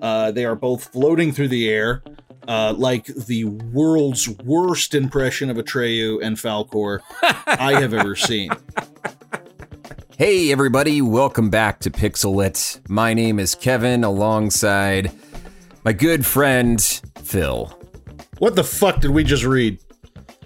Uh, they are both floating through the air, uh, like the world's worst impression of Atreyu and Falkor I have ever seen. Hey, everybody, welcome back to Pixelit. My name is Kevin, alongside my good friend Phil. What the fuck did we just read?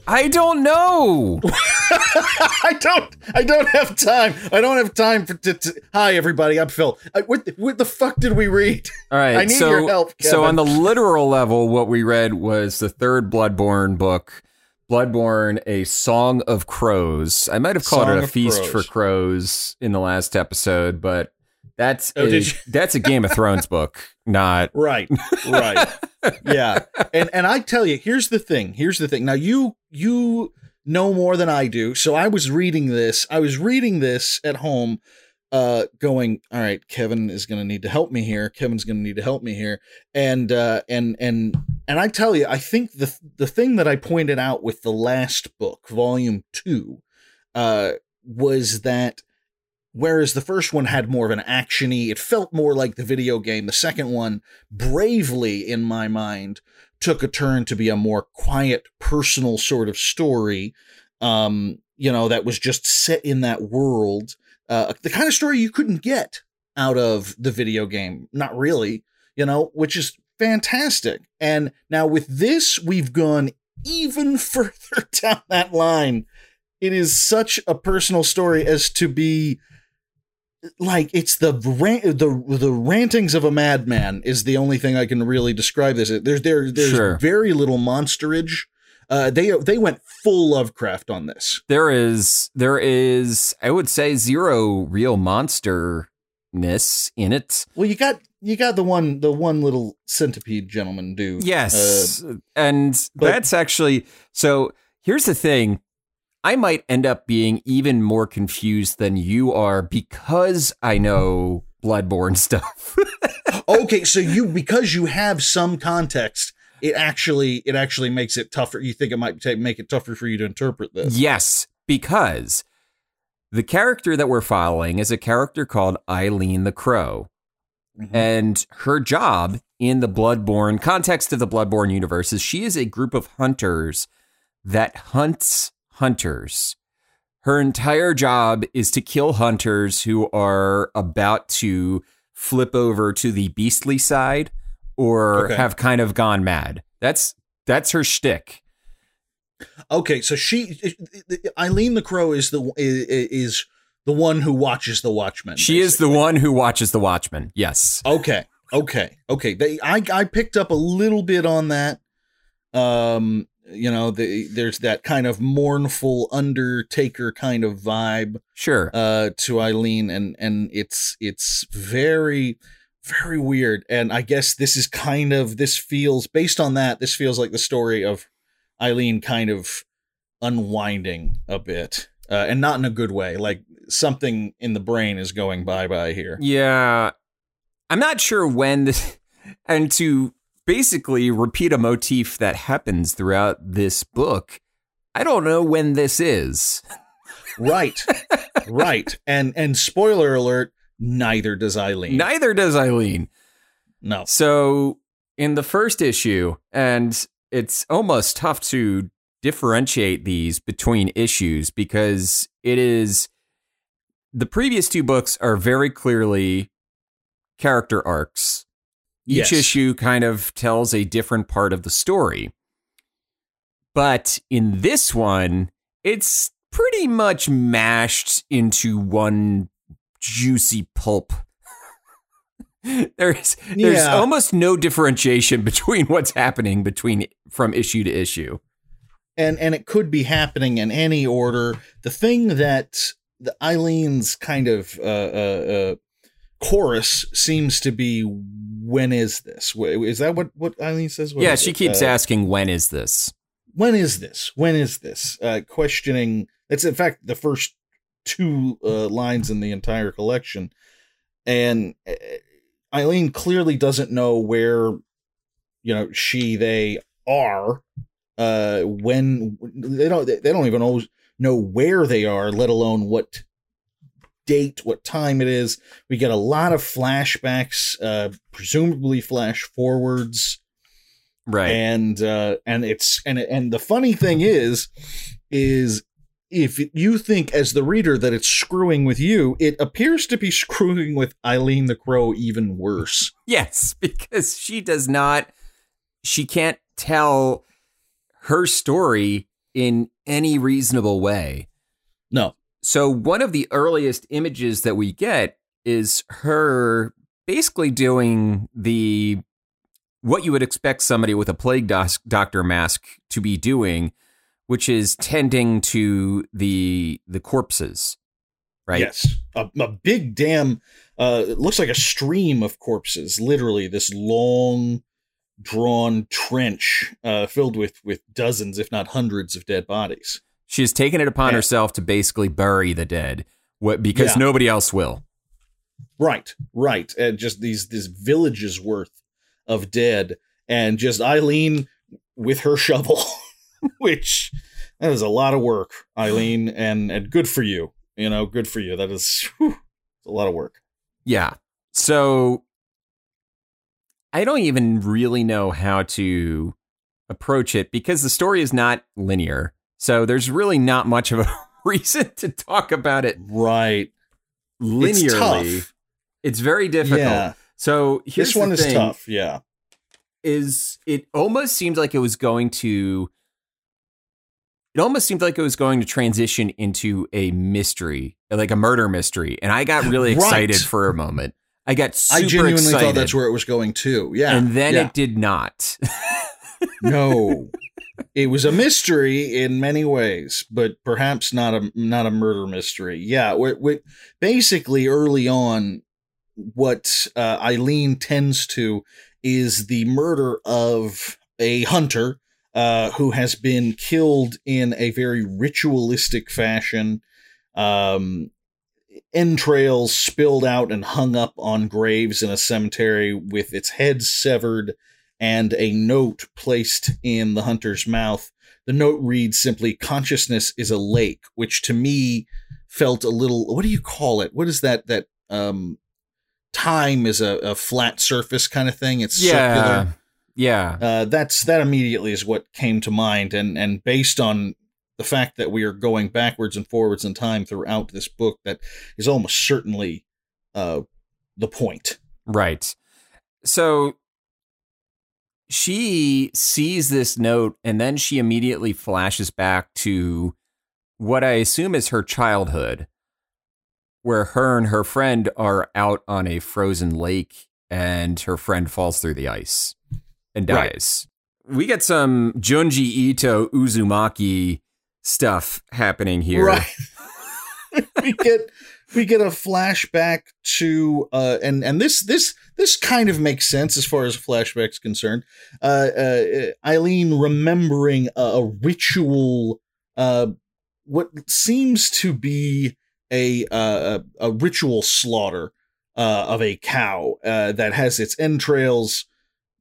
I don't know. I don't. I don't have time. I don't have time for. To, to, hi, everybody. I'm Phil. I, what, the, what the fuck did we read? All right. I need so, your help. Kevin. So on the literal level, what we read was the third Bloodborne book, Bloodborne: A Song of Crows. I might have called Song it a feast Crows. for crows in the last episode, but that's Oh, a, that's a Game of Thrones book, not Right, right, yeah. And and I tell you, here's the thing. Here's the thing. Now you you know more than I do. So I was reading this. I was reading this at home, uh, going, all right, Kevin is going to need to help me here. Kevin's going to need to help me here. And uh, and and and I tell you, I think the the thing that I pointed out with the last book, volume two, uh, was that whereas the first one had more of an actiony it felt more like the video game the second one bravely in my mind took a turn to be a more quiet personal sort of story um you know that was just set in that world uh the kind of story you couldn't get out of the video game. Not really you know which is fantastic. And now with this we've gone even further down that line. It is such a personal story as to be like it's the rant, the the rantings of a madman is the only thing I can really describe this. There's there there's Sure. very little monsterage. Uh, they they went full Lovecraft on this. There is there is I would say zero real monsterness in it. Well, you got you got the one the one little centipede gentleman dude. Yes. and but- that's actually so here's the thing. I might end up being even more confused than you are because I know Bloodborne stuff. Okay, so you because you have some context, it actually it actually makes it tougher. You think it might take, make it tougher for you to interpret this? yes, because the character that we're following is a character called Eileen the Crow. Mhm. And her job in the Bloodborne context of the Bloodborne universe is she is a group of hunters that hunts hunters. Her entire job is to kill hunters who are about to flip over to the beastly side or Okay. have kind of gone mad. That's that's her shtick. Okay, so she Eileen the Crow is the is, the one who watches the Watchmen. She is the one who watches the Watchmen. Yes. Okay, okay, okay. They I I picked up a little bit on that. Um, you know, the, there's that kind of mournful Undertaker kind of vibe Sure. uh to Eileen and and it's it's very very weird and I guess this is kind of this feels based on that this feels like the story of Eileen kind of unwinding a bit uh, and not in a good way like something in the brain is going bye bye here Yeah. I'm not sure when this, and to basically repeat a motif that happens throughout this book, I don't know when this is. right right and and spoiler alert neither does Eileen Neither does Eileen. no So, in the first issue, and it's almost tough to differentiate these between issues because it is the previous two books are very clearly character arcs. Each Yes. issue kind of tells a different part of the story. But in this one, it's pretty much mashed into one juicy pulp. there's there's Yeah. almost no differentiation between what's happening between from issue to issue. and and it could be happening in any order. The thing that the Eileen's kind of uh, uh, uh, chorus seems to be, "When is this? Is that what what Eileen says? What yeah, she it? keeps Uh, asking when is this? when is this? When is this? Uh, questioning. It's in fact the first two uh, lines in the entire collection, and uh, Eileen clearly doesn't know where, you know, she they are. Uh, when they don't they don't even always know where they are, let alone what date, what time it is. We get a lot of flashbacks, uh, presumably flash forwards, Right. and uh, and it's and and the funny thing is, is if you think as the reader that it's screwing with you, it appears to be screwing with Eileen the Crow even worse. Yes, because she does not, she can't tell her story in any reasonable way. No, So, one of the earliest images that we get is her basically doing the what you would expect somebody with a plague doctor mask to be doing, which is tending to the the corpses. Right? Yes, a, a big damn. Uh, it looks like a stream of corpses. Literally, this long, drawn trench uh, filled with with dozens, if not hundreds, of dead bodies. She has taken it upon Yeah. herself to basically bury the dead, what because Yeah. nobody else will. Right, right, and just these these villages worth of dead, and just Eileen with her shovel, which that is a lot of work, Eileen, and and good for you. You know, good for you. That is whew, a lot of work. Yeah. So I don't even really know how to approach it because the story is not linear. So there's really not much of a reason to talk about it Right, linearly. it's It's, very difficult. Yeah, So here's this one the is tough. Yeah. Is it almost seemed like it was going to it almost seemed like it was going to transition into a mystery, like a murder mystery. And I got really Right. excited for a moment. I got super I genuinely excited. thought that's where it was going too. Yeah. and then yeah. it did not. no. It was a mystery in many ways, but perhaps not a not a murder mystery. Yeah, we we basically early on, what uh, Eileen tends to is the murder of a hunter uh, who has been killed in a very ritualistic fashion. Um, entrails spilled out and hung up on graves in a cemetery with its head severed and a note placed in the hunter's mouth. The note reads simply, Consciousness is a lake, which to me felt a little, what do you call it? What is that? That, um, time is a, a flat surface kind of thing. It's yeah. circular. Yeah. Uh, that's, that immediately is what came to mind. And, and based on the fact that we are going backwards and forwards in time throughout this book, that is almost certainly, uh, the point. Right. So she sees this note and then she immediately flashes back to what I assume is her childhood, where her and her friend are out on a frozen lake and her friend falls through the ice and Right. dies. We get some Junji Ito Uzumaki stuff happening here. Right. we get we get a flashback to uh and and this this this kind of makes sense as far as flashback's concerned. Uh, uh Eileen remembering a, a ritual uh what seems to be a uh, a, a ritual slaughter uh of a cow uh that has its entrails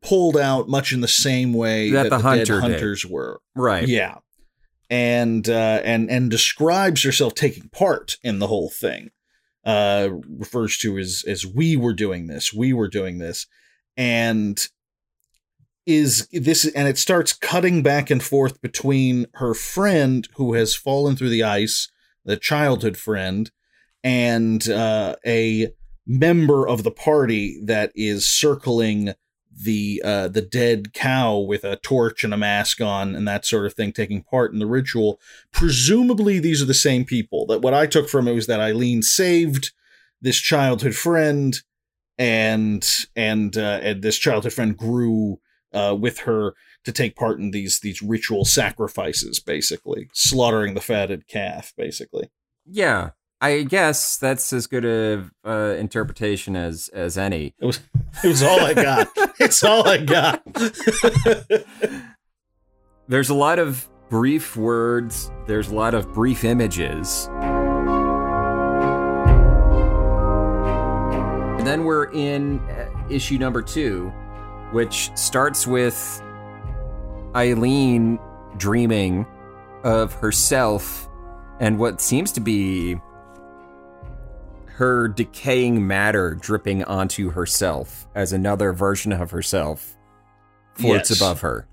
pulled out much in the same way That the dead hunter did. hunters were. Right. Yeah. And uh and and describes herself taking part in the whole thing. Uh refers to as as we were doing this, we were doing this. And is this and it starts cutting back and forth between her friend who has fallen through the ice, the childhood friend, and uh a member of the party that is circling the uh the dead cow with a torch and a mask on and that sort of thing taking part in the ritual. Presumably these are the same people. That what i took from it was that eileen saved this childhood friend and and uh and this childhood friend grew uh with her to take part in these these ritual sacrifices basically. Slaughtering the fatted calf basically. Yeah. I guess that's as good a uh, interpretation as as any. it was it was all i got it's all i got There's a lot of brief words, there's a lot of brief images. And then we're in uh, issue number two, which starts with Eileen dreaming of herself and what seems to be her decaying matter dripping onto herself as another version of herself floats Yes. above her.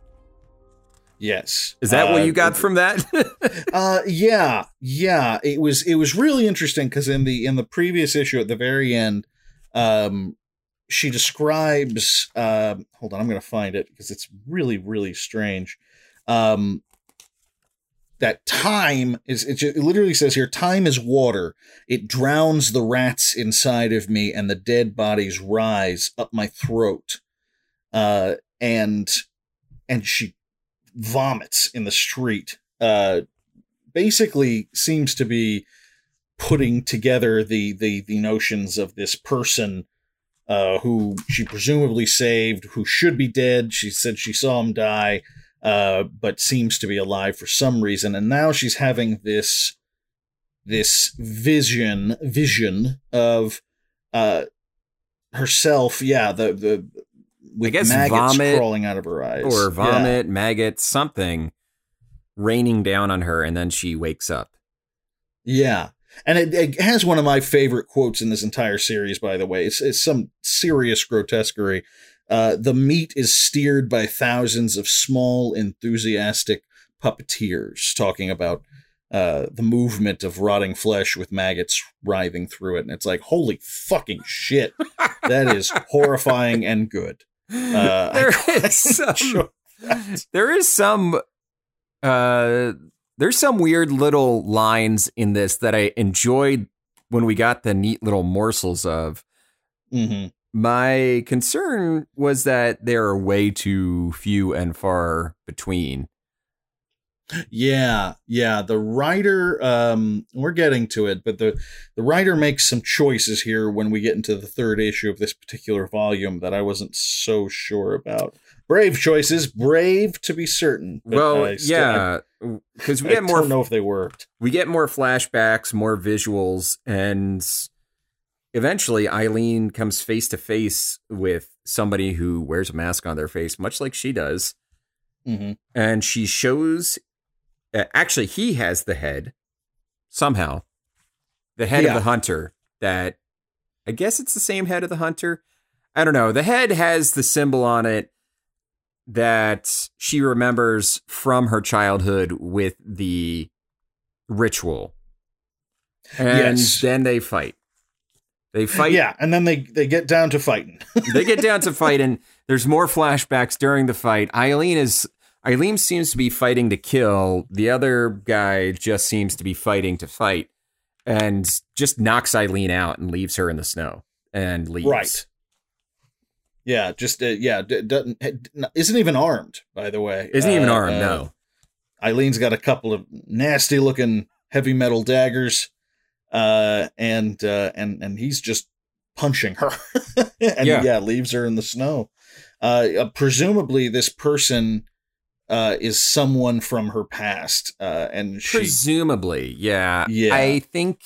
Yes. Is that what Uh, you got from that? Uh, yeah, yeah. It was it was really interesting because in the in the previous issue at the very end, um, she describes. Um, hold on, I'm going to find it because it's really really strange. Um, that time is it, ju- it literally says here time is water. It drowns the rats inside of me and the dead bodies rise up my throat. Uh and and she vomits in the street. Uh basically seems to be putting together the the the notions of this person uh who she presumably saved who should be dead. She said she saw him die uh but seems to be alive for some reason and now she's having this this vision vision of uh herself yeah the the with guess maggots vomit crawling out of her eyes or Yeah. vomit, maggots, something raining down on her, and then she wakes up. Yeah. And it, it has one of my favorite quotes in this entire series, by the way. It's, it's some serious grotesquerie. Uh, the meat is steered by thousands of small, enthusiastic puppeteers, talking about uh, the movement of rotting flesh with maggots writhing through it. And it's like, holy fucking shit. That is horrifying and good. Uh, there is some, Sure. there is some uh there's some weird little lines in this that I enjoyed when we got the neat little morsels of. Mhm. My concern was that there are way too few and far between. Yeah, yeah. The writer, um, we're getting to it, but the the writer makes some choices here when we get into the third issue of this particular volume that I wasn't so sure about. Brave choices, brave to be certain. well, still- yeah, because we I, get I more don't know if they worked. we get more flashbacks, more visuals, and eventually Eileen comes face to face with somebody who wears a mask on their face, much like she does. hmm And she shows, uh, actually, he has the head somehow, the head Yeah. of the hunter. That I guess it's the same head of the hunter. I don't know. The head has the symbol on it that she remembers from her childhood with the ritual. And Yes. then they fight. They fight. Yeah, and then they they get down to fighting. they get down to fighting. There's more flashbacks during the fight. Eileen is Eileen seems to be fighting to kill. The other guy just seems to be fighting to fight, and just knocks Eileen out and leaves her in the snow and leaves. Right. yeah, just uh, yeah, d- doesn't isn't even armed. By the way, Isn't even Uh, armed. uh, no. Eileen's got a couple of nasty looking heavy metal daggers, uh, and uh, and and he's just punching her, and Yeah. yeah. leaves her in the snow. Uh, uh, presumably, this person uh, is someone from her past, uh, and she. Presumably, yeah. Yeah. I think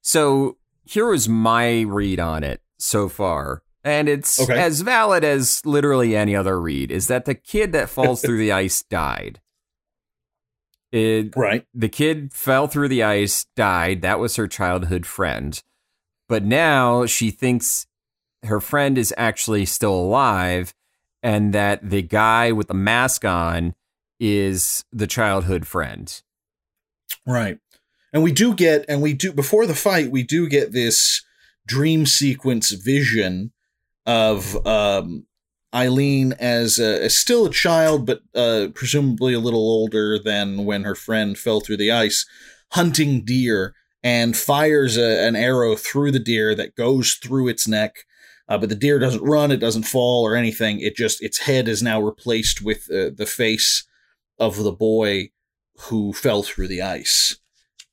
so. Here was my read on it so far, and it's Okay. as valid as literally any other read. Is that the kid that falls through the ice died? It right. the kid fell through the ice, died. That was her childhood friend. But now she thinks her friend is actually still alive and that the guy with the mask on is the childhood friend. Right. And we do get, and we do, before the fight, we do get this dream sequence vision of um, Eileen as, a, as still a child, but uh, presumably a little older than when her friend fell through the ice, hunting deer and fires a, an arrow through the deer that goes through its neck. Uh, but the deer doesn't run, it doesn't fall or anything. It just, its head is now replaced with uh, the face of the boy who fell through the ice.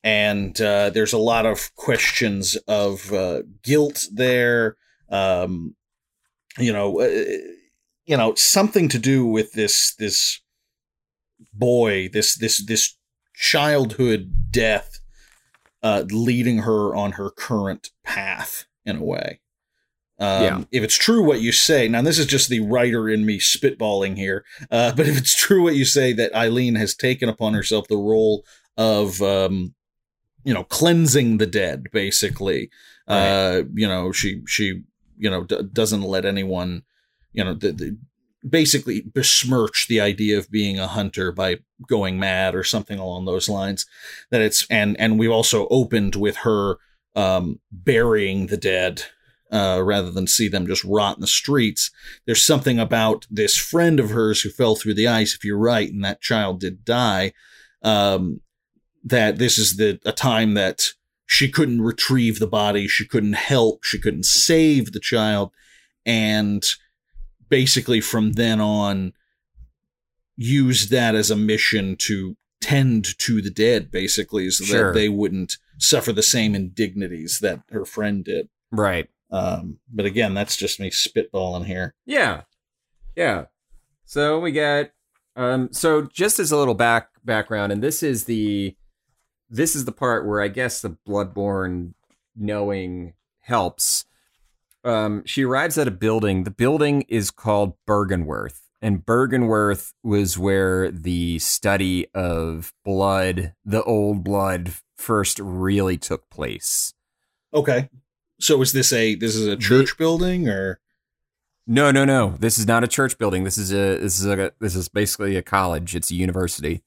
And uh, there's a lot of questions of uh, guilt there. Um, you know, uh, you know, something to do with this this boy, this this this childhood death, uh, leading her on her current path in a way. Um, Yeah. If it's true what you say, now this is just the writer in me spitballing here, uh, but if it's true what you say that Eileen has taken upon herself the role of, um, you know, cleansing the dead, basically, Uh, you know, she she you know d- doesn't let anyone, you know, the, the, basically besmirch the idea of being a hunter by going mad or something along those lines. That it's and and we've also opened with her um, burying the dead uh, rather than see them just rot in the streets. There's something about this friend of hers who fell through the ice, if you're right, and that child did die. Um, that this is the a time that she couldn't retrieve the body, she couldn't help, she couldn't save the child, and basically from then on used that as a mission to tend to the dead, basically, so Sure. that they wouldn't suffer the same indignities that her friend did. Right. Um, but again, that's just me spitballing here. Yeah. Yeah. So we get um so just as a little back background and this is the this is the part where I guess the bloodborne knowing helps. Um she arrives at a building. The building is called Byrgenwerth. And Byrgenwerth was where the study of blood, the old blood first really took place. Okay. So is this a this is a church building or No, no, no. This is not a church building. This is a this is a this is basically a college. It's a university.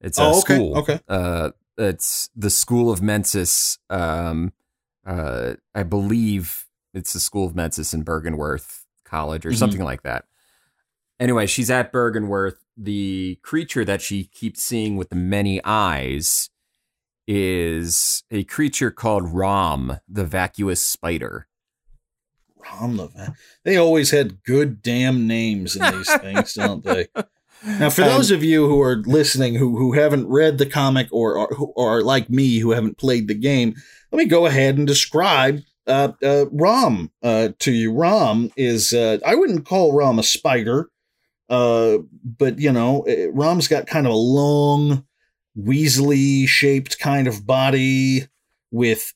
It's a Oh, okay, school. okay. Uh, it's the School of Mensis. Um, uh, I believe it's the School of Mensis in Byrgenwerth College or Mhm. something like that. Anyway, she's at Byrgenwerth. The creature that she keeps seeing with the many eyes is a creature called Rom, the vacuous spider. Rom the Va- They always had good damn names in these things, don't they? Now, for those of you who are listening who who haven't read the comic or or, who are like me who haven't played the game, let me go ahead and describe uh, uh, Rom uh, to you. Rom is uh, I wouldn't call Rom a spider, uh, but you know, eh, Rom's got kind of a long, weaselly shaped kind of body with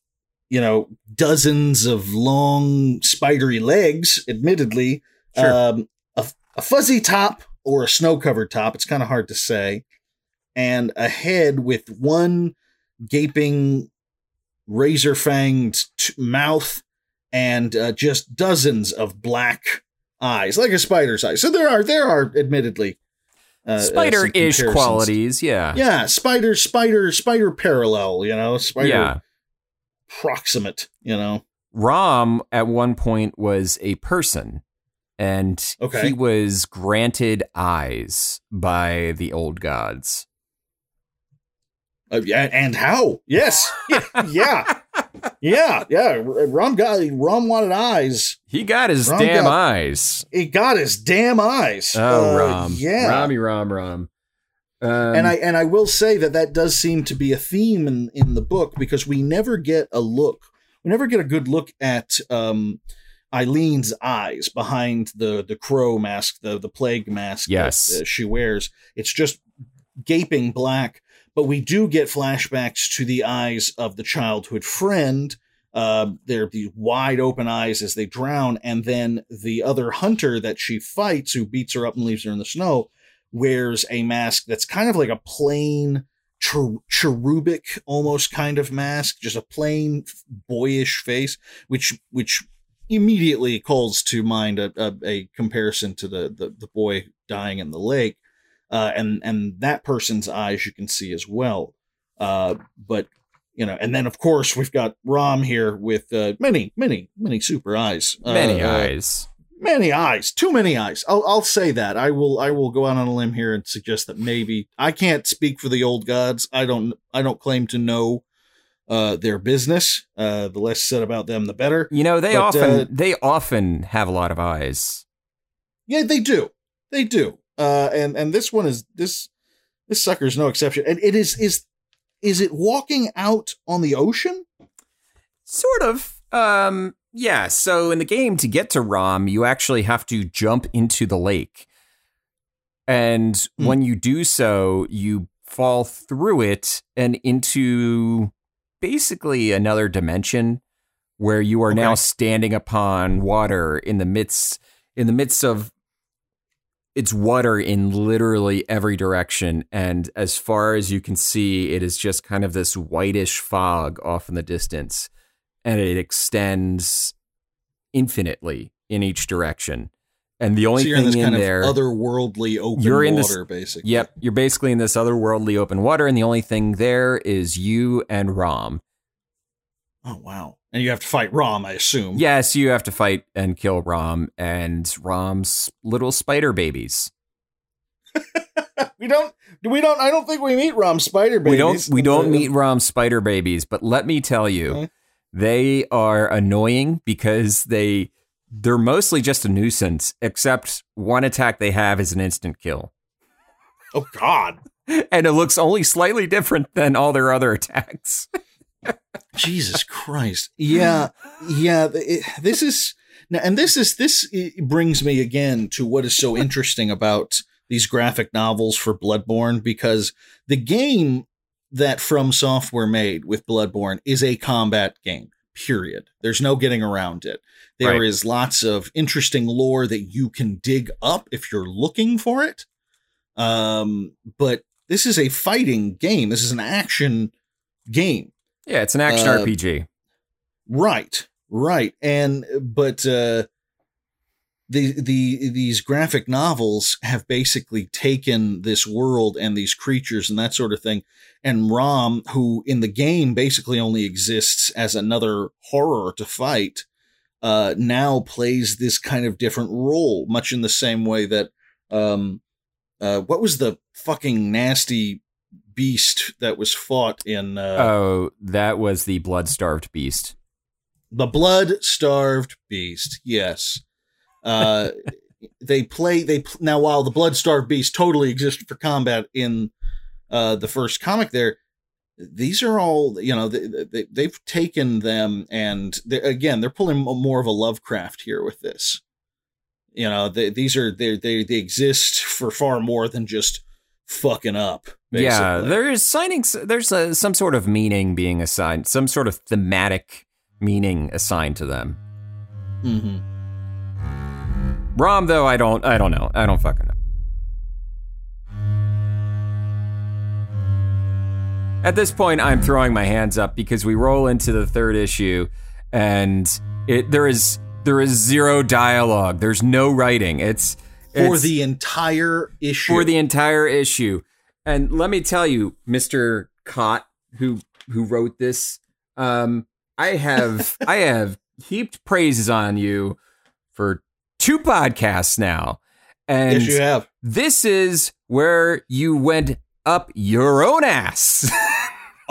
you know dozens of long spidery legs. Admittedly, Sure. um, a, a fuzzy top or a snow covered top. It's kind of hard to say. And a head with one gaping, razor fanged t- mouth and uh, just dozens of black eyes, like a spider's eyes. So there are, there are admittedly uh, uh, Spider-ish comparisons. qualities, yeah. Yeah, spider, spider, spider parallel, you know, spider Yeah. proximate, you know. Rom at one point was a person, and Okay. he was granted eyes by the old gods. Uh, yeah, and how? Yes, yeah, yeah, yeah, yeah. Rom got Rom wanted eyes. He got his Rom damn got- eyes. He got his damn eyes. Oh, Uh, Rom. yeah. Romy Rom Rom. Um, and I and I will say that that does seem to be a theme in in the book because we never get a look, we never get a good look at um, Eileen's eyes behind the the crow mask, the the plague mask Yes. that uh, she wears. It's just gaping black, but we do get flashbacks to the eyes of the childhood friend. Uh, they're these wide open eyes as they drown, and then the other hunter that she fights, who beats her up and leaves her in the snow, wears a mask that's kind of like a plain cher- cherubic almost kind of mask, just a plain boyish face, which which immediately calls to mind a, a, a comparison to the, the the boy dying in the lake, uh, and and that person's eyes you can see as well. Uh, but you know, and then of course we've got Rom here with uh, many, many, many super eyes. Many uh, eyes. many eyes too many eyes I'll, I'll say that i will i will go out on a limb here and suggest that maybe i can't speak for the old gods i don't i don't claim to know uh their business uh the less said about them the better You know, they but, often uh, they often have a lot of eyes. yeah they do they do uh and and this one is this this sucker is no exception and it is is is it walking out on the ocean Sort of. Um, yeah. So in the game, to get to Rom, you actually have to jump into the lake. And Hmm. when you do so, you fall through it and into basically another dimension where you are now standing upon water in the midst in the midst of it's water in literally every direction and as far as you can see it is just kind of this whitish fog off in the distance and it extends infinitely in each direction. And the only so you're thing in this kind there, of otherworldly open You're in this- water, basically. yep, you're basically in this otherworldly open water, and the only thing there is you and Rom. Oh wow! And you have to fight Rom, I assume. Yes, you have to fight and kill Rom and Rom's little spider babies. we don't. We don't. I don't think we meet Rom Spider Babies. We don't we don't meet Rom's spider babies, but let me tell you, Okay. they are annoying because they they're mostly just a nuisance, except one attack they have is an instant kill. Oh God! And it looks only slightly different than all their other attacks. Jesus Christ! Yeah, yeah. it- this is now, and this is this brings me again to what is so interesting about these graphic novels for Bloodborne because the game that FromSoftware made with Bloodborne is a combat game. Period. There's no getting around it. There is Right. lots of interesting lore that you can dig up if you're looking for it. Um, but this is a fighting game. This is an action game. Yeah, it's an action Uh, RPG. Right, right, and but uh, the the these graphic novels have basically taken this world and these creatures and that sort of thing, and Rom, who in the game basically only exists as another horror to fight, uh, now plays this kind of different role, much in the same way that um, uh, what was the fucking nasty beast that was fought in uh, oh, that was the blood starved beast. the blood starved beast yes uh they play they pl- now while the blood starved beast totally existed for combat in uh the first comic there these are all you know they, they, they've taken them and they, again they're pulling more of a lovecraft here with this you know they, these are they, they they exist for far more than just fucking up Yeah, there is signing. There's a, some sort of meaning being assigned, some sort of thematic meaning assigned to them. Mhm. Rom, though, I don't. I don't know. I don't fucking know. At this point, I'm throwing my hands up because we roll into the third issue, and it there is there is zero dialogue. There's no writing. It's for it's- the entire issue for the entire issue. And let me tell you, Mister Kot, who who wrote this, um, I have I have heaped praises on you for two podcasts now, and yes you have this is where you went up your own ass.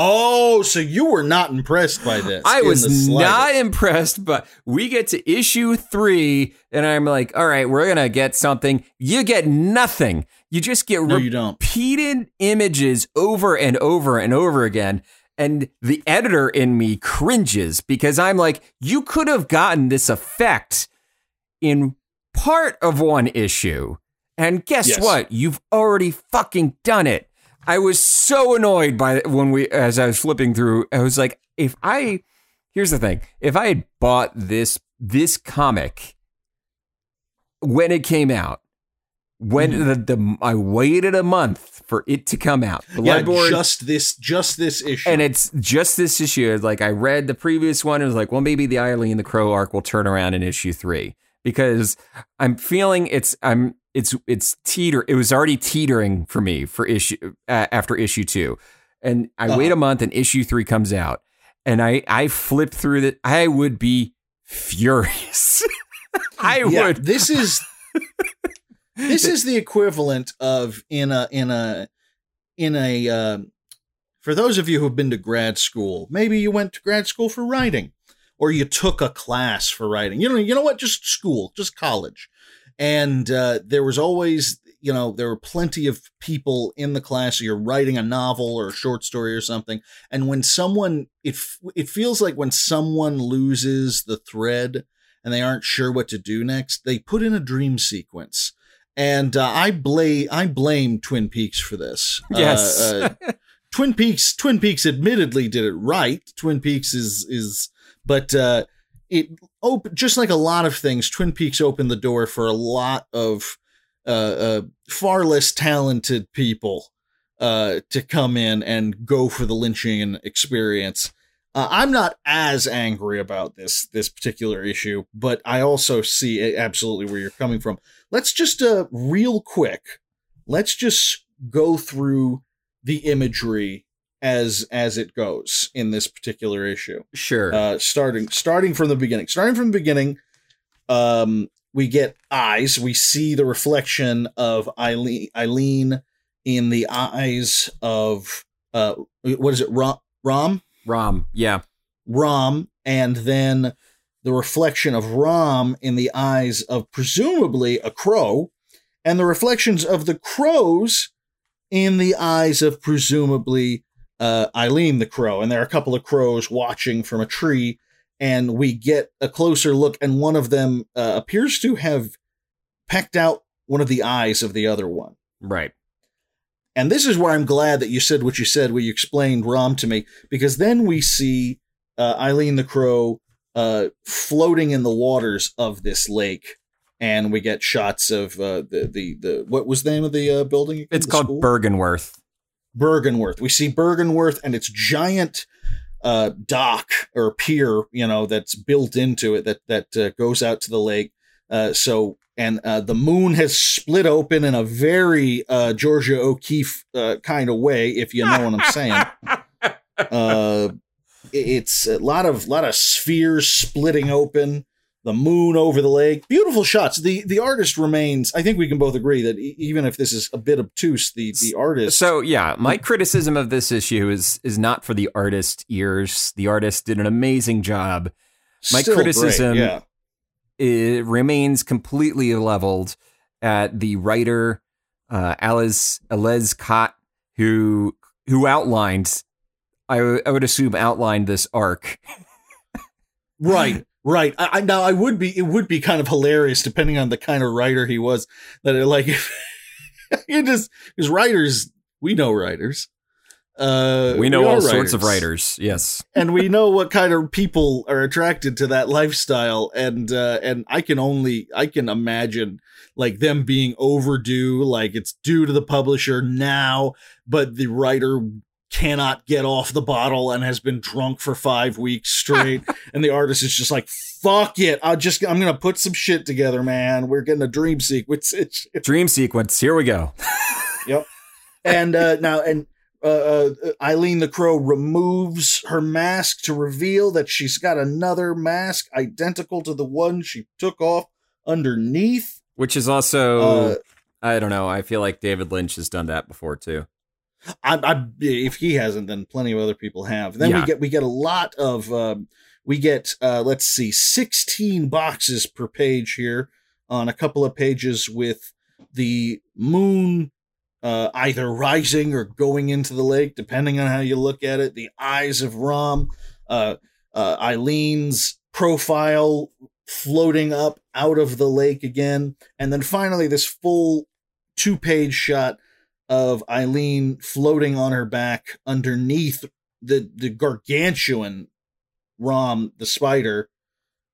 Oh, so you were not impressed by this? I was not impressed, but we get to issue three, and I'm like, all right, we're gonna get something. You get nothing. You just get No, you don't. repeated images over and over and over again. And the editor in me cringes because I'm like, you could have gotten this effect in part of one issue. And guess Yes. what? You've already fucking done it. I was so annoyed by when we, as I was flipping through, I was like, if I, here's the thing, if I had bought this, this comic when it came out, when Mm-hmm. the, the, I waited a month for it to come out, Yeah, just this, just this issue. and it's just this issue. Like I read the previous one, and was like, well, maybe the Eileen the Crow arc will turn around in issue three because I'm feeling it's I'm it's it's teeter. It was already teetering for me for issue uh, after issue two, and I wait Uh-huh. a month, and issue three comes out, and I I flip through that. I would be furious. I yeah, would. This is this is the equivalent of in a in a in a. Uh, for those of you who've been to grad school, maybe you went to grad school for writing, or you took a class for writing. You know, you know what? Just school, just college, and uh, there was always. You know, there were plenty of people in the class. You're writing a novel or a short story or something, and when someone, it it feels like when someone loses the thread and they aren't sure what to do next, they put in a dream sequence. And uh, I blame I blame Twin Peaks for this. Uh, Yes. uh, Twin Peaks Twin Peaks admittedly did it right. Twin Peaks is is but uh it op- just like a lot of things Twin Peaks opened the door for a lot of uh, uh far less talented people uh to come in and go for the lynching experience. Uh, I'm not as angry about this this particular issue, but I also see absolutely where you're coming from. Let's just uh real quick. Let's just go through the imagery as as it goes in this particular issue. Sure. Uh, starting starting from the beginning. Starting from the beginning, um, we get eyes. We see the reflection of Eileen, Eileen in the eyes of uh, what is it? Rom. Rom. Rom. Yeah. Rom, and then the reflection of Rom in the eyes of presumably a crow, and the reflections of the crows in the eyes of presumably uh, Eileen the crow, and there are a couple of crows watching from a tree, and we get a closer look, and one of them uh, appears to have pecked out one of the eyes of the other one. Right. And this is where I'm glad that you said what you said, where you explained Rom to me, because then we see uh, Eileen the crow uh, floating in the waters of this lake, and we get shots of uh, the the the what was the name of the uh, building? It's the called school? Byrgenwerth. Byrgenwerth. We see Byrgenwerth and its giant uh, dock or pier, you know, that's built into it that that uh, goes out to the lake. Uh, so and uh, the moon has split open in a very uh, Georgia O'Keeffe uh, kind of way, if you know what I'm saying. Uh, it's a lot of lot of spheres splitting open the moon over the lake. Beautiful shots. The the artist remains. I think we can both agree that e- even if this is a bit obtuse, the the artist. So yeah, my criticism of this issue is is not for the artist ears. The artist did an amazing job. My still great, criticism yeah. it remains completely leveled at the writer uh, Alice Aleš Kot, who who outlined, I, w- I would assume outlined this arc. Right, right. I, I, now I would be. It would be kind of hilarious, depending on the kind of writer he was. That it, like, you just because writers, we know writers. Uh, we know are all sorts of writers. Yes, and we know what kind of people are attracted to that lifestyle and uh and i can only i can imagine like them being overdue like it's due to the publisher now but the writer cannot get off the bottle and has been drunk for five weeks straight and the artist is just like fuck it i'll just i'm gonna put some shit together man we're getting a dream sequence dream sequence. Here we go. Yep. And uh, now, and uh, uh, Eileen the Crow removes her mask to reveal that she's got another mask identical to the one she took off underneath. Which is also, Uh, I don't know. I feel like David Lynch has done that before too. I, I, if he hasn't, then plenty of other people have. Then Yeah. we get we get a lot of um, we get uh, let's see, sixteen boxes per page here on a couple of pages with the moon uh, either rising or going into the lake, depending on how you look at it. The eyes of Rom, uh, uh, Eileen's profile floating up out of the lake again, and then finally this full two page shot of Eileen floating on her back underneath the the gargantuan Rom the spider.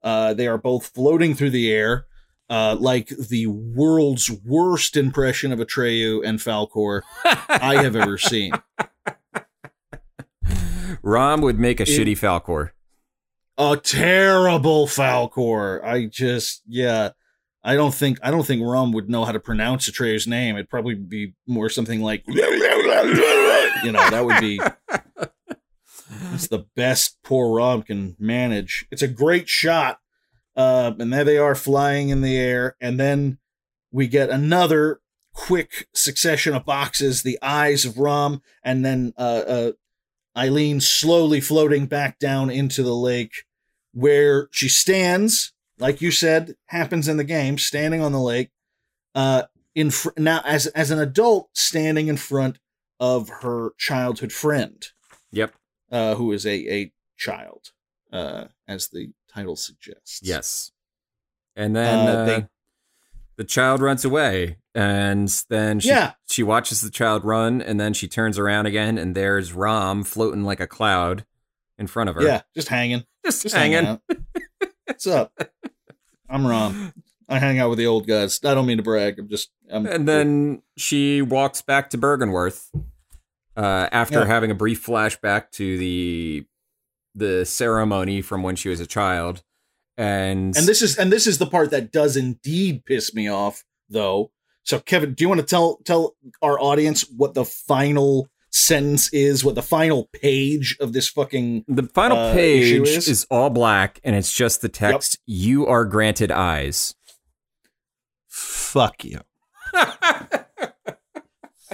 Uh, they are both floating through the air, uh, like the world's worst impression of Atreyu and Falkor I have ever seen. Rom would make a It- shitty Falkor. A terrible Falkor. I just yeah. I don't think I don't think Rom would know how to pronounce Atreyu's name. It'd probably be more something like you know, that would be It's the best poor Rom can manage. It's a great shot. Uh, and there they are flying in the air. And then we get another quick succession of boxes, the eyes of Rom, and then uh, uh, Eileen slowly floating back down into the lake where she stands, like you said, happens in the game, standing on the lake. Uh, in fr- now as as an adult, standing in front of her childhood friend Yep. uh, who is a a child, uh, as the title suggests. Yes. And then Uh, uh, they- the child runs away, and then she Yeah. she watches the child run, and then she turns around again, and there's Rom floating like a cloud in front of her. yeah, just hanging, just, just hanging. hanging. What's up? I'm Rom. I hang out with the old guys. I don't mean to brag. I'm just. I'm, And then she walks back to Byrgenwerth uh, after Yeah. having a brief flashback to the the ceremony from when she was a child, and And this is and this is the part that does indeed piss me off, though. So, Kevin, do you want to tell tell our audience what the final sentence is? What the final page of this fucking the final uh, page is? is? all black, and it's just the text: "You are granted eyes." fuck you,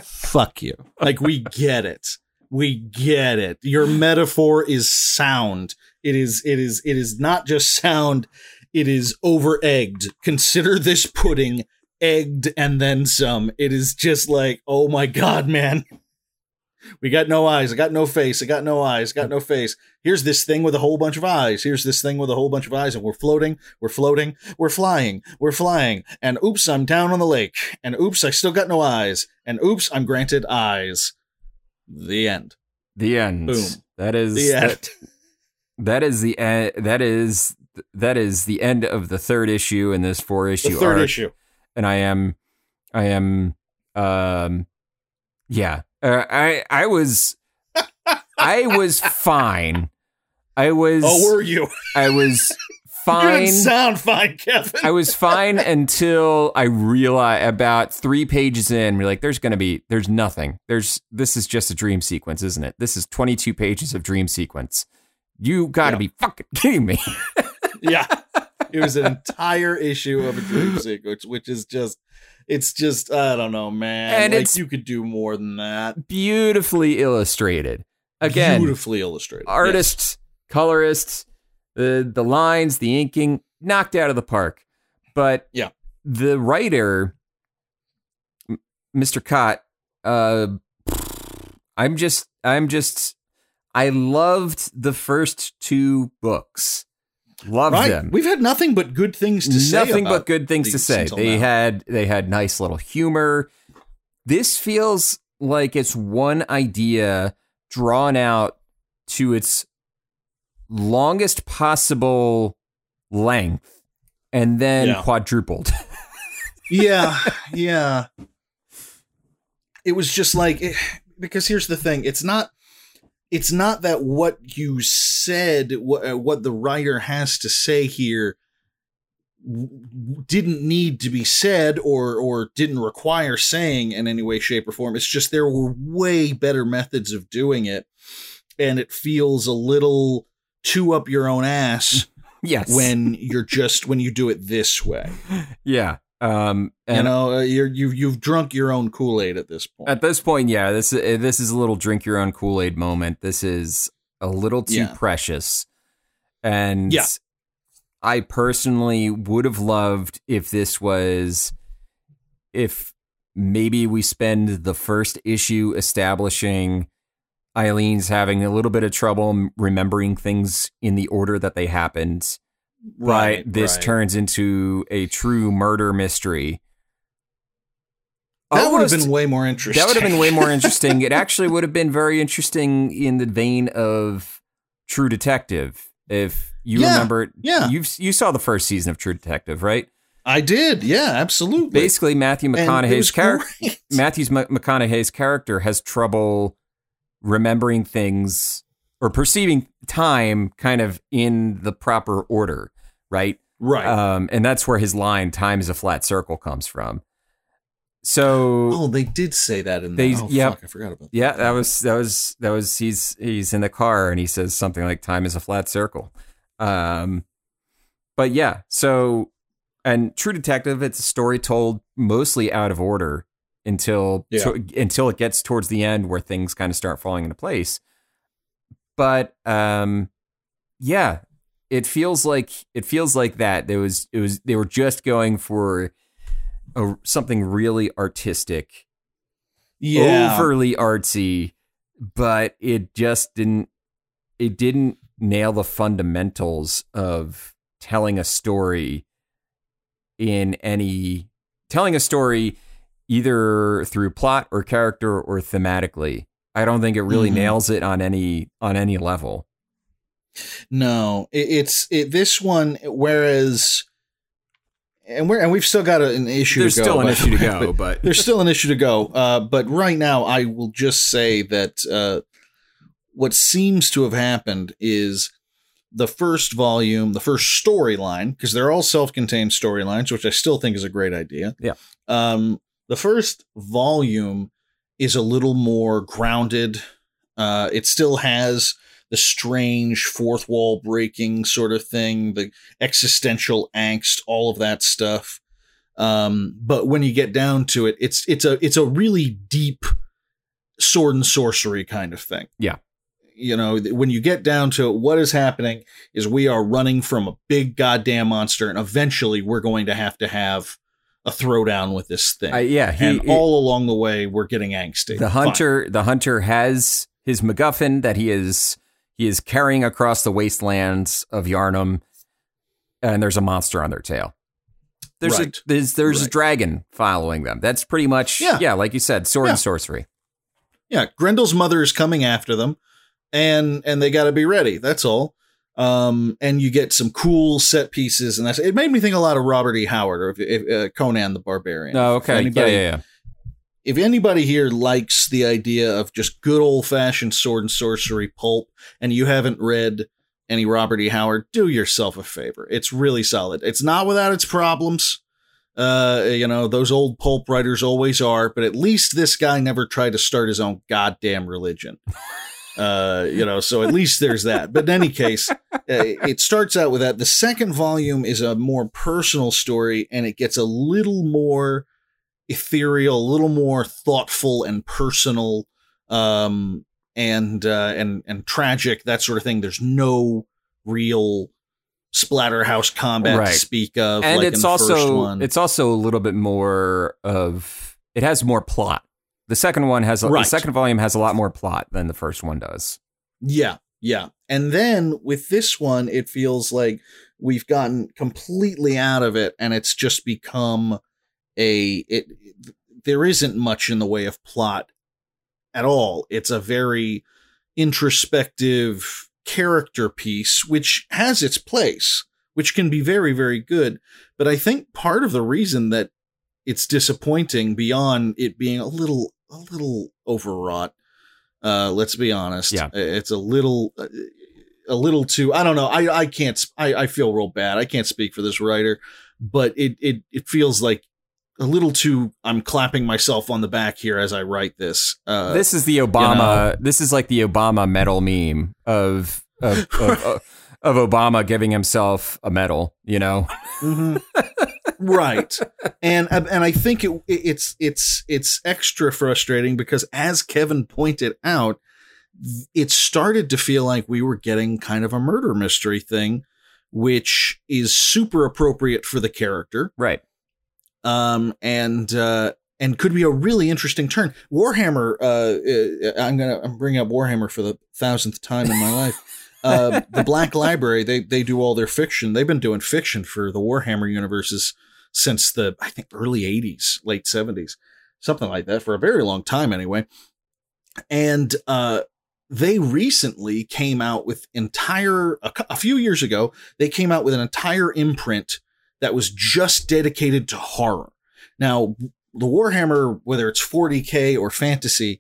fuck you? Like we get it, we get it. Your metaphor is sound. It is. It is. It is not just sound. It is over egged. Consider this pudding egged and then some. It is just like, oh my god, man. We got no eyes. I got no face. I got no eyes. Got no face. Here's this thing with a whole bunch of eyes. Here's this thing with a whole bunch of eyes, and we're floating. We're floating. We're flying. We're flying. And oops, I'm down on the lake. And oops, I still got no eyes. And oops, I'm granted eyes. The end. The end. Boom. That is The that- end. that is the end. That is that is the end of the third issue in this four The issue third arc. issue. and I am, I am, um, yeah. Uh, I I was, I was fine. I was. Oh, were you? I was fine. sound fine, Kevin. I was fine until I realized about three pages in, we're like, there's going to be, there's nothing. There's, this is just a dream sequence, isn't it? This is 22 pages of dream sequence. You got to Yeah. be fucking kidding me. yeah. It was an entire issue of a dream sequence, which is just, it's just, I don't know, man. And like, it's- you could do more than that. Beautifully illustrated. Again, beautifully illustrated. Yes. artists, colorists, the the lines, the inking, knocked out of the park. But Yeah. the writer, Mr. Kot, uh, I'm just, I'm just, I loved the first two books. Loved right. them. We've had nothing but good things to say. Nothing but good things to say. They now. had they had nice little humor. This feels like it's one idea drawn out to its longest possible length and then Yeah. quadrupled. yeah, yeah. It was just like eh, because here's the thing: it's not, it's not that what you said, what uh, what the writer has to say here, w- didn't need to be said or or didn't require saying in any way, shape, or form. It's just there were way better methods of doing it, and it feels a little too up your own ass yes. when you're just when you do it this way. yeah. Um you know, uh, you're you've you've drunk your own Kool Aid at this point. At this point, yeah, this is this is a little drink your own Kool Aid moment. This is a little too Yeah. precious, and Yeah. I personally would have loved if this was if maybe we spend the first issue establishing Eileen's having a little bit of trouble remembering things in the order that they happened. Right, this right. turns into a true murder mystery. That would have been way more interesting. that would have been way more interesting. It actually would have been very interesting in the vein of True Detective. If you Yeah, remember, yeah. you you saw the first season of True Detective, right? I did. Yeah, absolutely. Basically, Matthew McConaughey's character, great. Matthew McConaughey's character has trouble remembering things or perceiving time kind of in the proper order, right? Right. Um, and that's where his line "Time is a flat circle" comes from. So oh, they did say that in They- there. Oh, fuck, I forgot about that. Yeah, that was that was that was he's he's in the car and he says something like time is a flat circle. Um but yeah, so and True Detective it's a story told mostly out of order until Yeah. to- until it gets towards the end where things kind of start falling into place. But um yeah, it feels like it feels like that. There was it was they were just going for a, something really artistic Yeah. overly artsy, but it just didn't it didn't nail the fundamentals of telling a story in any telling a story either through plot or character or thematically. I don't think it really Mhm. nails it on any on any level. No, it, it's it, this one. Whereas, and we're and we've still got an issue. There's to go, still an by issue to go, but but there's still an issue to go. Uh, but right now, I will just say that uh, what seems to have happened is the first volume, the first storyline, because they're all self-contained storylines, which I still think is a great idea. Yeah. Um, the first volume is a little more grounded. Uh, it still has the strange fourth wall breaking sort of thing, the existential angst, all of that stuff. Um, but when you get down to it, it's it's a it's a really deep sword and sorcery kind of thing. Yeah. You know, when you get down to it, what is happening is we are running from a big goddamn monster, and eventually we're going to have to have a throwdown with this thing. Uh, yeah, he, and all along the way, we're getting angsty. the Fine. hunter the hunter has his MacGuffin that he is he is carrying across the wastelands of Yharnam, and there's a monster on their tail. There's Right. a there's there's a dragon following them. That's pretty much Yeah. yeah, like you said, sword Yeah. and sorcery. Yeah, Grendel's mother is coming after them, and and they got to be ready. That's all. Um, and you get some cool set pieces, and that's it. Made me think a lot of Robert E. Howard or if, if, uh, Conan the Barbarian. Oh, okay. Yeah, anybody- yeah, yeah. If anybody here likes the idea of just good old fashioned sword and sorcery pulp, and you haven't read any Robert E. Howard, do yourself a favor. It's really solid. It's not without its problems. Uh, you know, those old pulp writers always are, but at least this guy never tried to start his own goddamn religion. Uh, you know, so at least there's that. But in any case, uh, it starts out with that. The second volume is a more personal story, and it gets a little more ethereal, a little more thoughtful and personal, um, and uh, and and tragic, that sort of thing. There's no real splatterhouse combat Right. to speak of, and like in it's the first also one. it's also a little bit more of it has more plot. The second one has a, Right. the second volume has a lot more plot than the first one does. Yeah, yeah. And then with this one, it feels like we've gotten completely out of it, and it's just become a it. There isn't much in the way of plot at all. It's a very introspective character piece, which has its place, which can be very, very good. But I think part of the reason that it's disappointing beyond it being a little a little overwrought uh let's be honest Yeah. it's a little uh, a little too i don't know i i can't i i feel real bad i can't speak for this writer but it it it feels like a little too i'm clapping myself on the back here as i write this uh this is the Obama. This is like the Obama medal meme of of, of, of of Obama giving himself a medal. You know, Mhm. right and and i think it it's it's it's extra frustrating because as kevin pointed out it started to feel like we were getting kind of a murder mystery thing which is super appropriate for the character right? um and uh and could be a really interesting turn warhammer uh uh, i'm gonna i'm bringing up warhammer for the thousandth time in my life uh, the Black Library, they they do all their fiction. They've been doing fiction for the Warhammer universes since the I think early '80s, late '70s, something like that, for a very long time anyway. And uh, they recently came out with entire a, a few years ago. They came out with an entire imprint that was just dedicated to horror. Now, the Warhammer, whether it's 40k or fantasy,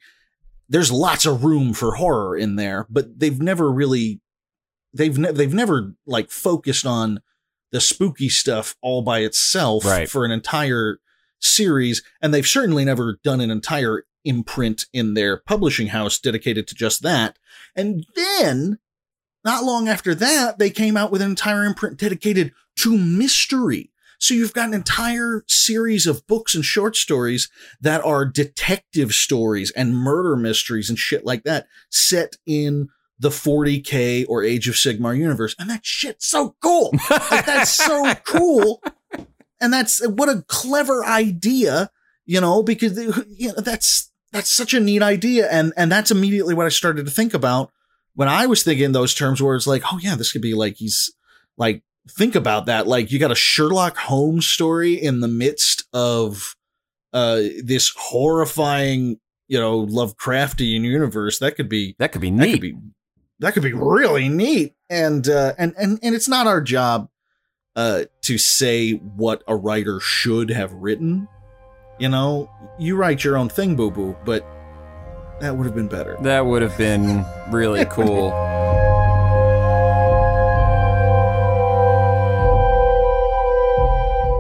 there's lots of room for horror in there, but they've never really they've ne- they've never like focused on the spooky stuff all by itself Right. for an entire series, and they've certainly never done an entire imprint in their publishing house dedicated to just that. And then, not long after that, they came out with an entire imprint dedicated to mystery. So you've got an entire series of books and short stories that are detective stories and murder mysteries and shit like that set in the 40k or Age of Sigmar universe. And that shit's so cool. Like, that's so cool. And that's what a clever idea, you know, because you know, that's that's such a neat idea. And and that's immediately what I started to think about when I was thinking those terms where it's like, oh yeah, this could be like he's like think about that. Like you got a Sherlock Holmes story in the midst of uh this horrifying, you know, Lovecraftian universe. That could be That could be that neat. could be that could be really neat. And uh and and and it's not our job uh to say what a writer should have written. You know, you write your own thing, boo boo, but That would have been better. That would have been really cool.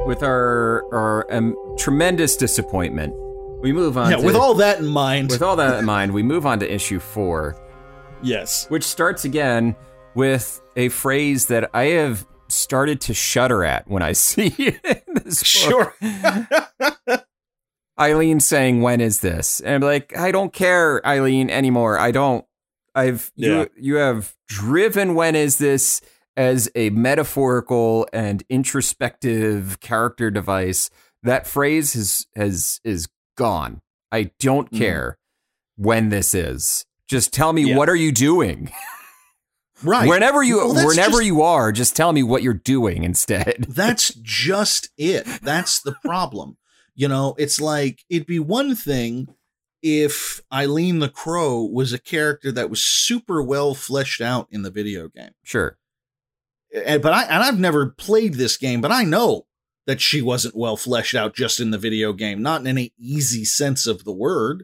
With our our um, tremendous disappointment, we move on. Yeah, to, with all that in mind. with all that in mind, we move on to issue four, yes. which starts again with a phrase that I have started to shudder at when I see it in this. Sure. Eileen saying, "When is this?" And I'm like, "I don't care, Eileen, anymore. I don't. I've Yeah. you you have driven when is this as a metaphorical and introspective character device. That phrase has has is gone. I don't Mhm. care when this is. Just tell me Yeah. what are you doing? right. Whenever you Well, whenever just- you are, just tell me what you're doing instead. That's just it. That's the problem. You know, it's like it'd be one thing if Eileen the Crow was a character that was super well fleshed out in the video game. Sure. And but I and I've never played this game, but I know that she wasn't well fleshed out just in the video game, not in any easy sense of the word.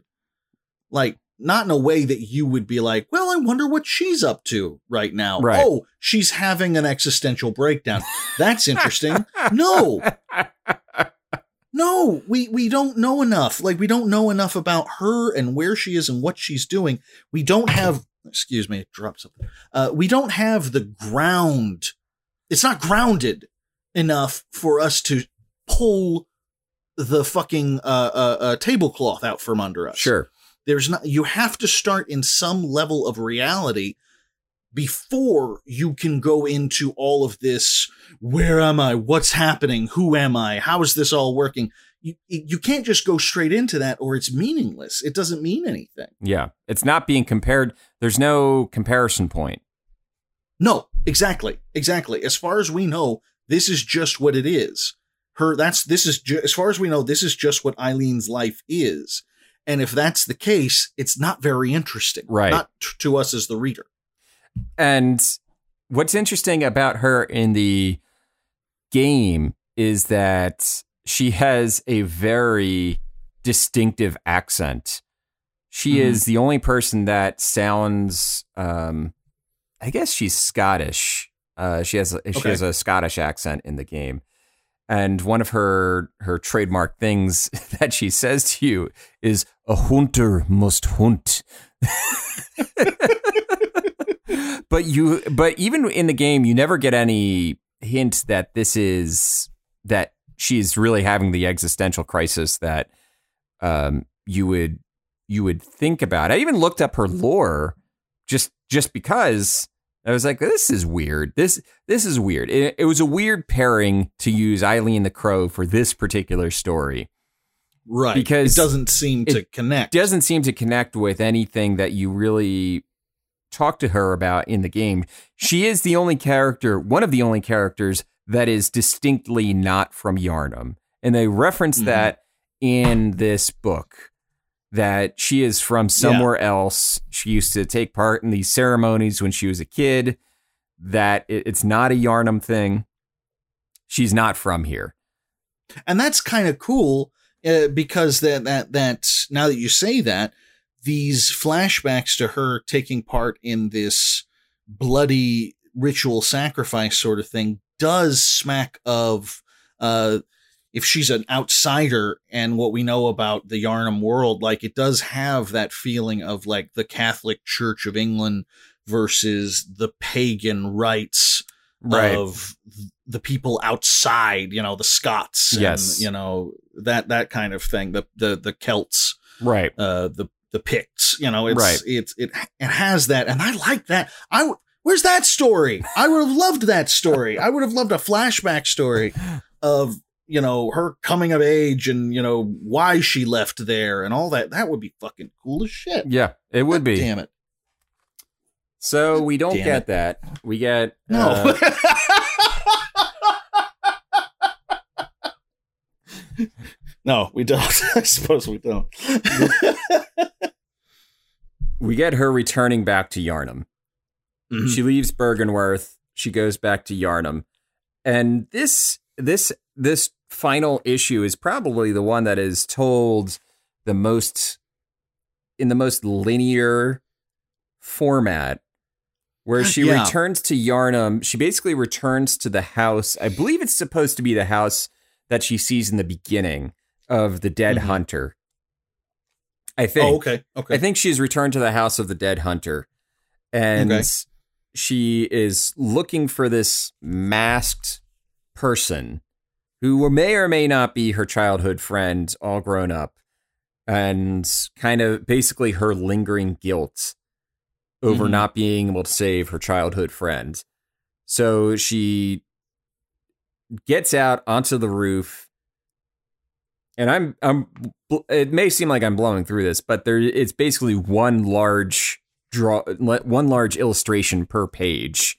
Like not in a way that you would be like, well, I wonder what she's up to right now. Right. Oh, she's having an existential breakdown. That's interesting. no, no, we we don't know enough. Like we don't know enough about her and where she is and what she's doing. We don't have. Excuse me, drop something. Uh, we don't have the ground. It's not grounded enough for us to pull the fucking uh, uh, uh, tablecloth out from under us. Sure. There's not. You have to start in some level of reality before you can go into all of this. Where am I? What's happening? Who am I? How is this all working? You you can't just go straight into that, or it's meaningless. It doesn't mean anything. Yeah. It's not being compared. There's no comparison point. No, exactly, exactly. As far as we know, this is just what it is. Her. That's this is ju- as far as we know. This is just what Eileen's life is. And if that's the case, it's not very interesting, Right. Not t- to us as the reader. And what's interesting about her in the game is that she has a very distinctive accent. She Mhm. is the only person that sounds um I guess she's Scottish. Uh she has a, she Okay. has a Scottish accent in the game. And one of her her trademark things that she says to you is a hunter must hunt. but you but even in the game you never get any hint that this is that she's really having the existential crisis that um you would you would think about. I even looked up her lore just just because I was like this is weird. This this is weird. It, it was a weird pairing to use Eileen the Crow for this particular story. Right. Because it doesn't seem to connect. doesn't seem to connect with anything that you really talk to her about in the game. She is the only character, one of the only characters that is distinctly not from Yharnam. And they reference Mhm. that in this book that she is from somewhere else. She used to take part in these ceremonies when she was a kid, that it- it's not a Yharnam thing. She's not from here. and that's kind of cool uh, because that that that now that you say that these flashbacks to her taking part in this bloody ritual sacrifice sort of thing does smack of uh if she's an outsider and what we know about the Yharnam world like it does have that feeling of like the Catholic Church of England versus the pagan rites of the people outside, you know, the Scots, and, Yes. you know that that kind of thing, the the the Celts, right. uh, the the Picts, you know, it's Right. it's it it has that, and I like that. I w- where's that story? I would have loved that story. I would have loved a flashback story of you know her coming of age and you know why she left there and all that. That would be fucking cool as shit. Yeah, it would be. Damn it. So we don't Damn get it. that. We get No. uh, no, we don't. I suppose we don't. we get her returning back to Yharnam. Mhm. She leaves Byrgenwerth. She goes back to Yharnam, and this this this final issue is probably the one that is told the most in the most linear format where she Yeah. returns to Yharnam. She basically returns to the house. I believe it's supposed to be the house that she sees in the beginning of the dead Mhm. hunter. I think. Oh, okay. Okay. I think she's returned to the house of the dead hunter. And Okay. she is looking for this masked person who may or may not be her childhood friend, all grown up, and kind of basically her lingering guilt over Mhm. not being able to save her childhood friend. So she gets out onto the roof and I'm I'm it may seem like I'm blowing through this, but there it's basically one large draw one large illustration per page.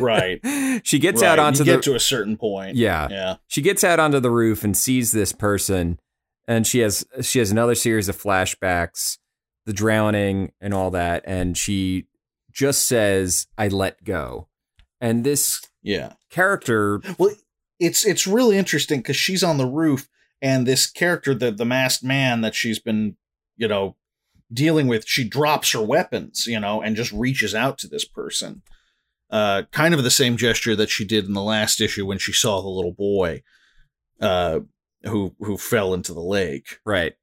Right. She gets Right, out onto you the get to a certain point. yeah. Yeah. She gets out onto the roof and sees this person and she has she has another series of flashbacks, the drowning and all that and she just says I let go. And this Yeah. character Well, it's it's really interesting because she's on the roof, and this character, the the masked man that she's been, you know, dealing with, she drops her weapons, you know, and just reaches out to this person. Uh, kind of the same gesture that she did in the last issue when she saw the little boy, uh, who who fell into the lake. Right.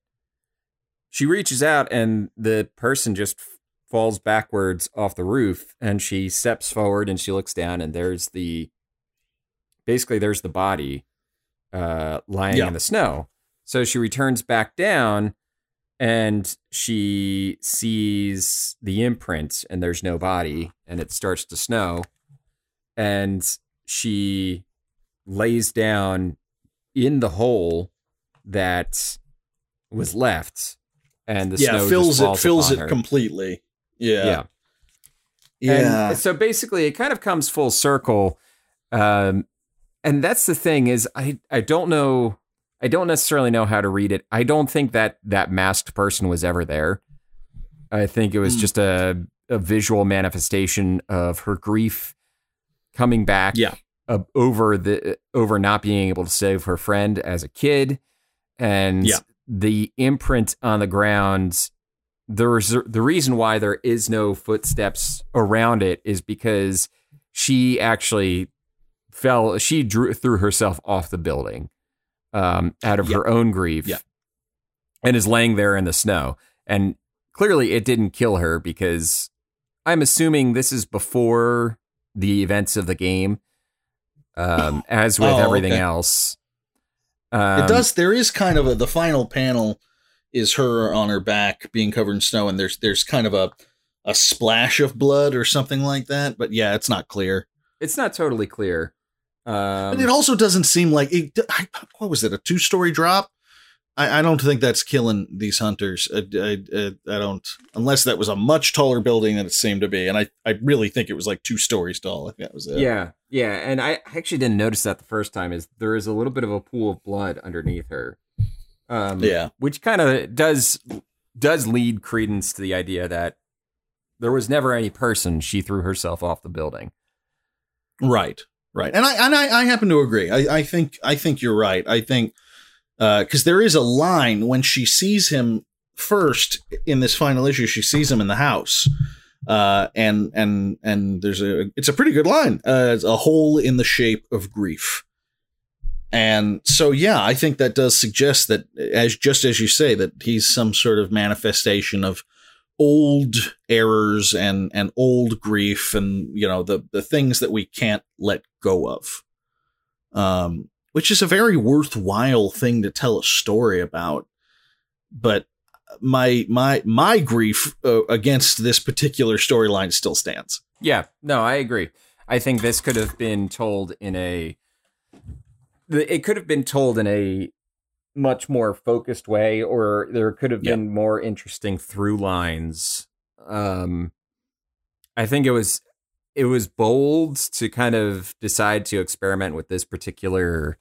She reaches out and the person just falls backwards off the roof and she steps forward and she looks down and there's the basically there's the body uh lying Yeah. in the snow. So she returns back down and she sees the imprint and there's no body and it starts to snow and she lays down in the hole that was left and the yeah, snow fills it fills it her. completely. Yeah. yeah Yeah. and so basically, it kind of comes full circle. Um, and that's the thing is, I I don't know, I don't necessarily know how to read it. I don't think that that masked person was ever there. I think it was Hmm. just a a visual manifestation of her grief coming back. Yeah. uh, over the over not being able to save her friend as a kid, and Yeah. the imprint on the ground the res- the reason why there is no footsteps around it is because she actually fell she drew threw herself off the building um, out of Yeah. her own grief Yeah. and is laying there in the snow and clearly it didn't kill her because i'm assuming this is before the events of the game um, as with Oh, everything okay. else um, it does. There is kind of a the final panel is her on her back being covered in snow, and there's there's kind of a a splash of blood or something like that. But yeah, it's not clear. it's not totally clear um, But it also doesn't seem like it. I, what was it? A two story drop? I, I don't think that's killing these hunters. I, I, I, I don't, unless that was a much taller building than it seemed to be. And I, I really think it was like two stories tall. I think that was it. Yeah, yeah, and I actually didn't notice that the first time. Is there is a little bit of a pool of blood underneath her, um, Yeah. which kind of does does lead credence to the idea that there was never any person she threw herself off the building. Right. Right. And I and I, I happen to agree. I, I think I think you're right. I think because there is a line when she sees him first in this final issue, she sees him in the house. Uh, and and and there's a it's a pretty good line. Uh, it's a hole in the shape of grief. And so yeah, I think that does suggest that as just as you say that he's some sort of manifestation of old errors and and old grief and you know the the things that we can't let go of. Um which is a very worthwhile thing to tell a story about. But my my my grief uh, against this particular storyline still stands. Yeah, no, I agree. I think this could have been told in a it could have been told in a much more focused way or there could have Yeah. been more interesting through lines. Um I think it was it was bold to kind of decide to experiment with this particular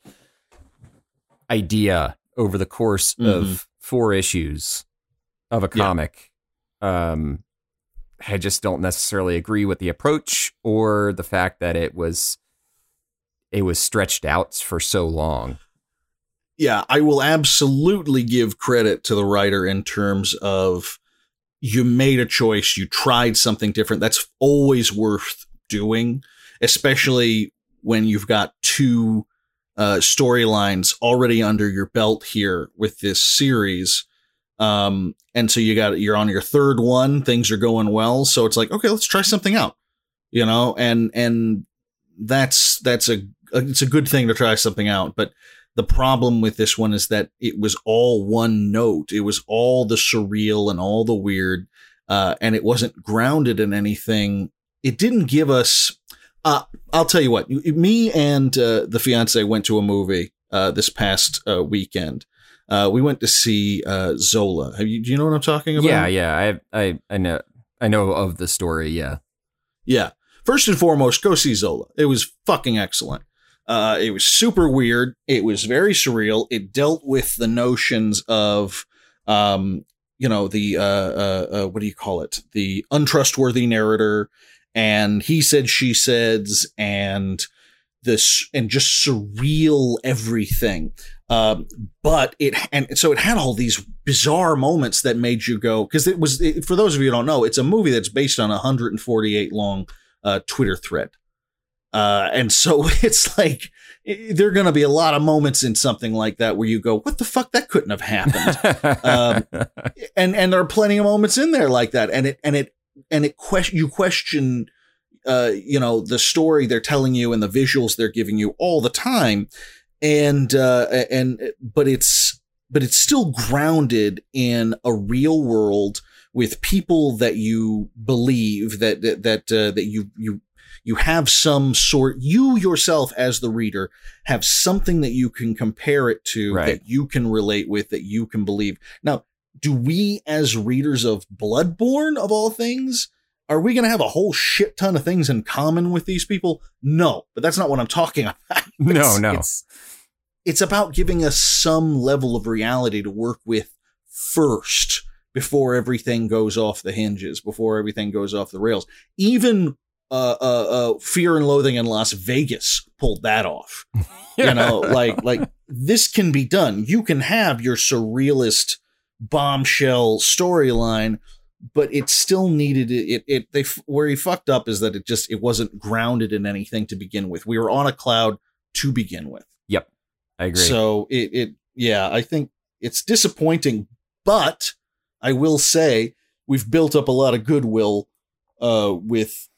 idea over the course of four issues of a Mm-hmm. Yeah. comic. Um I just don't necessarily agree with the approach or the fact that it was it was stretched out for so long. Yeah, I will absolutely give credit to the writer in terms of you made a choice, you tried something different. That's always worth doing, especially when you've got two uh, storylines already under your belt here with this series. Um, and so you got you're on your third one, things are going well, so it's like, okay, let's try something out. You know, and and that's that's a it's a good thing to try something out, but the problem with this one is that it was all one note. It was all the surreal and all the weird, uh, and it wasn't grounded in anything. It didn't give us. Uh, I'll tell you what. Me and uh, the fiance went to a movie uh, this past uh, weekend. Uh, we went to see Zola. Have you? Do you know what I'm talking about? Yeah, yeah. I I I know I know of the story. Yeah, yeah. First and foremost, go see Zola. It was fucking excellent. Uh, it was super weird. It was very surreal. It dealt with the notions of, um, you know, the uh, uh, uh, what do you call it? The untrustworthy narrator, and he said, she says, and this, and just surreal everything. Um, but it, and so it had all these bizarre moments that made you go, because it was, it, for those of you who don't know, it's a movie that's based on a 148 long uh, Twitter thread. Uh, and so it's like there are going to be a lot of moments in something like that where you go, "What the fuck? That couldn't have happened." um, and and there are plenty of moments in there like that, and it and it and it question you question, uh, you know, the story they're telling you and the visuals they're giving you all the time, and uh, and but it's but it's still grounded in a real world with people that you believe that that that, uh, that you you you have some sort, you yourself as the reader have something that you can compare it to right. that you can relate with, that you can believe. Now, do we as readers of Bloodborne of all things, are we going to have a whole shit ton of things in common with these people? No, but that's not what I'm talking about. no, no. It's, it's about giving us some level of reality to work with first before everything goes off the hinges, before everything goes off the rails. Even uh, uh, uh, Fear and Loathing in Las Vegas pulled that off. you know, like like this can be done. You can have your surrealist bombshell storyline, but it still needed it. It, it they where he fucked up is that it just it wasn't grounded in anything to begin with. We were on a cloud to begin with. Yep, I agree. So it it yeah, I think it's disappointing, but I will say we've built up a lot of goodwill uh, with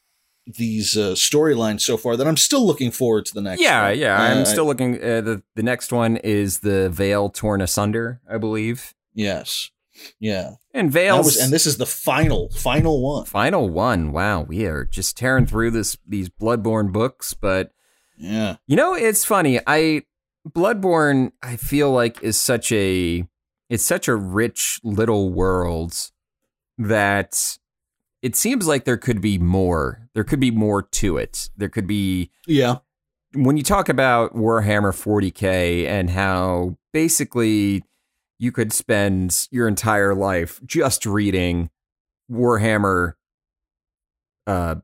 these uh, storylines so far that I'm still looking forward to the next. Yeah, one. yeah, I'm uh, still looking. Uh, the the next one is the Veil torn asunder, I believe. Yes, yeah, and Veil, and this is the final, final one. Final one. Wow, we are just tearing through this these Bloodborne books, but yeah, you know, it's funny. I Bloodborne, I feel like is such a it's such a rich little world that it seems like there could be more. There could be more to it. There could be Yeah. When you talk about Warhammer 40K and how basically you could spend your entire life just reading Warhammer uh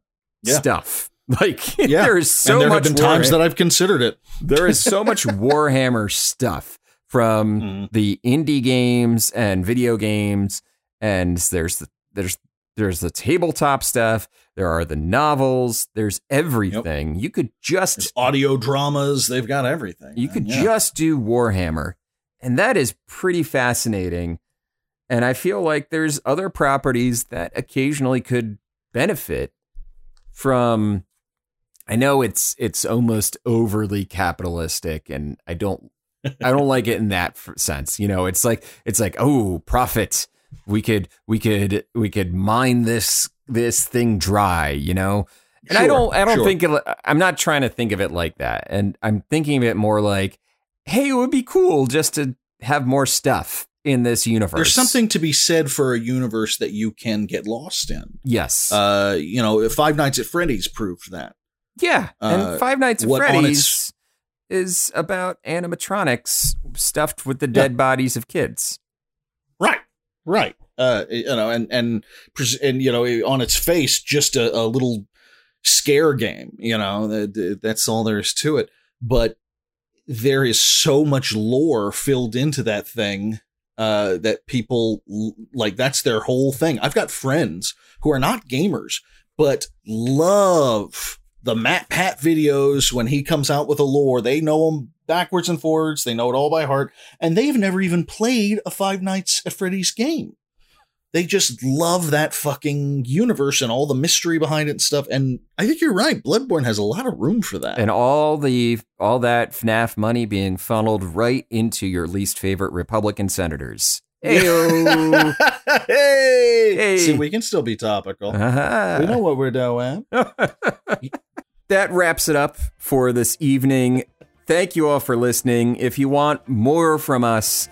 yeah. stuff. Like yeah. there is so and there much have been times that I've considered it. there is so much Warhammer stuff from mm. the indie games and video games and there's the, there's there's the tabletop stuff. There are the novels. There's everything. Yep. You could just there's audio dramas. They've got everything. You man. could yeah. just do Warhammer, and that is pretty fascinating. And I feel like there's other properties that occasionally could benefit from. I know it's it's almost overly capitalistic, and I don't I don't like it in that sense. You know, it's like it's like oh profit we could we could we could mine this this thing dry, you know. And sure, I don't I don't sure. think it, I'm not trying to think of it like that. And I'm thinking of it more like, hey, it would be cool just to have more stuff in this universe. There's something to be said for a universe that you can get lost in. Yes. Uh, you know, Five Nights at Freddy's proved that. Yeah. And uh, Five Nights at Freddy's is about animatronics stuffed with the dead yeah. bodies of kids. Right. Uh, you know, and and and you know, on its face, just a, a little scare game. You know, that, that's all there is to it. But there is so much lore filled into that thing uh, that people like that's their whole thing. I've got friends who are not gamers but love the MatPat videos when he comes out with a lore. They know him backwards and forwards. They know it all by heart, and they've never even played a Five Nights at Freddy's game. They just love that fucking universe and all the mystery behind it and stuff. And I think you're right. Bloodborne has a lot of room for that. And all the all that FNAF money being funneled right into your least favorite Republican senators. hey, hey, see, we can still be topical. Uh-huh. We know what we're doing. that wraps it up for this evening. Thank you all for listening. If you want more from us,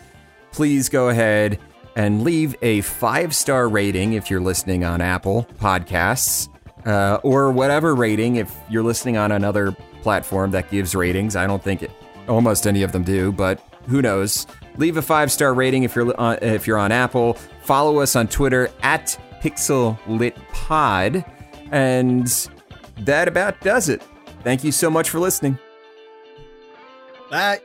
please go ahead and leave a five star rating if you're listening on Apple Podcasts uh, or whatever rating if you're listening on another platform that gives ratings. I don't think it, almost any of them do, but who knows? Leave a five star rating if you're on, if you're on Apple. Follow us on Twitter at PixelLitPod, and that about does it. Thank you so much for listening. 来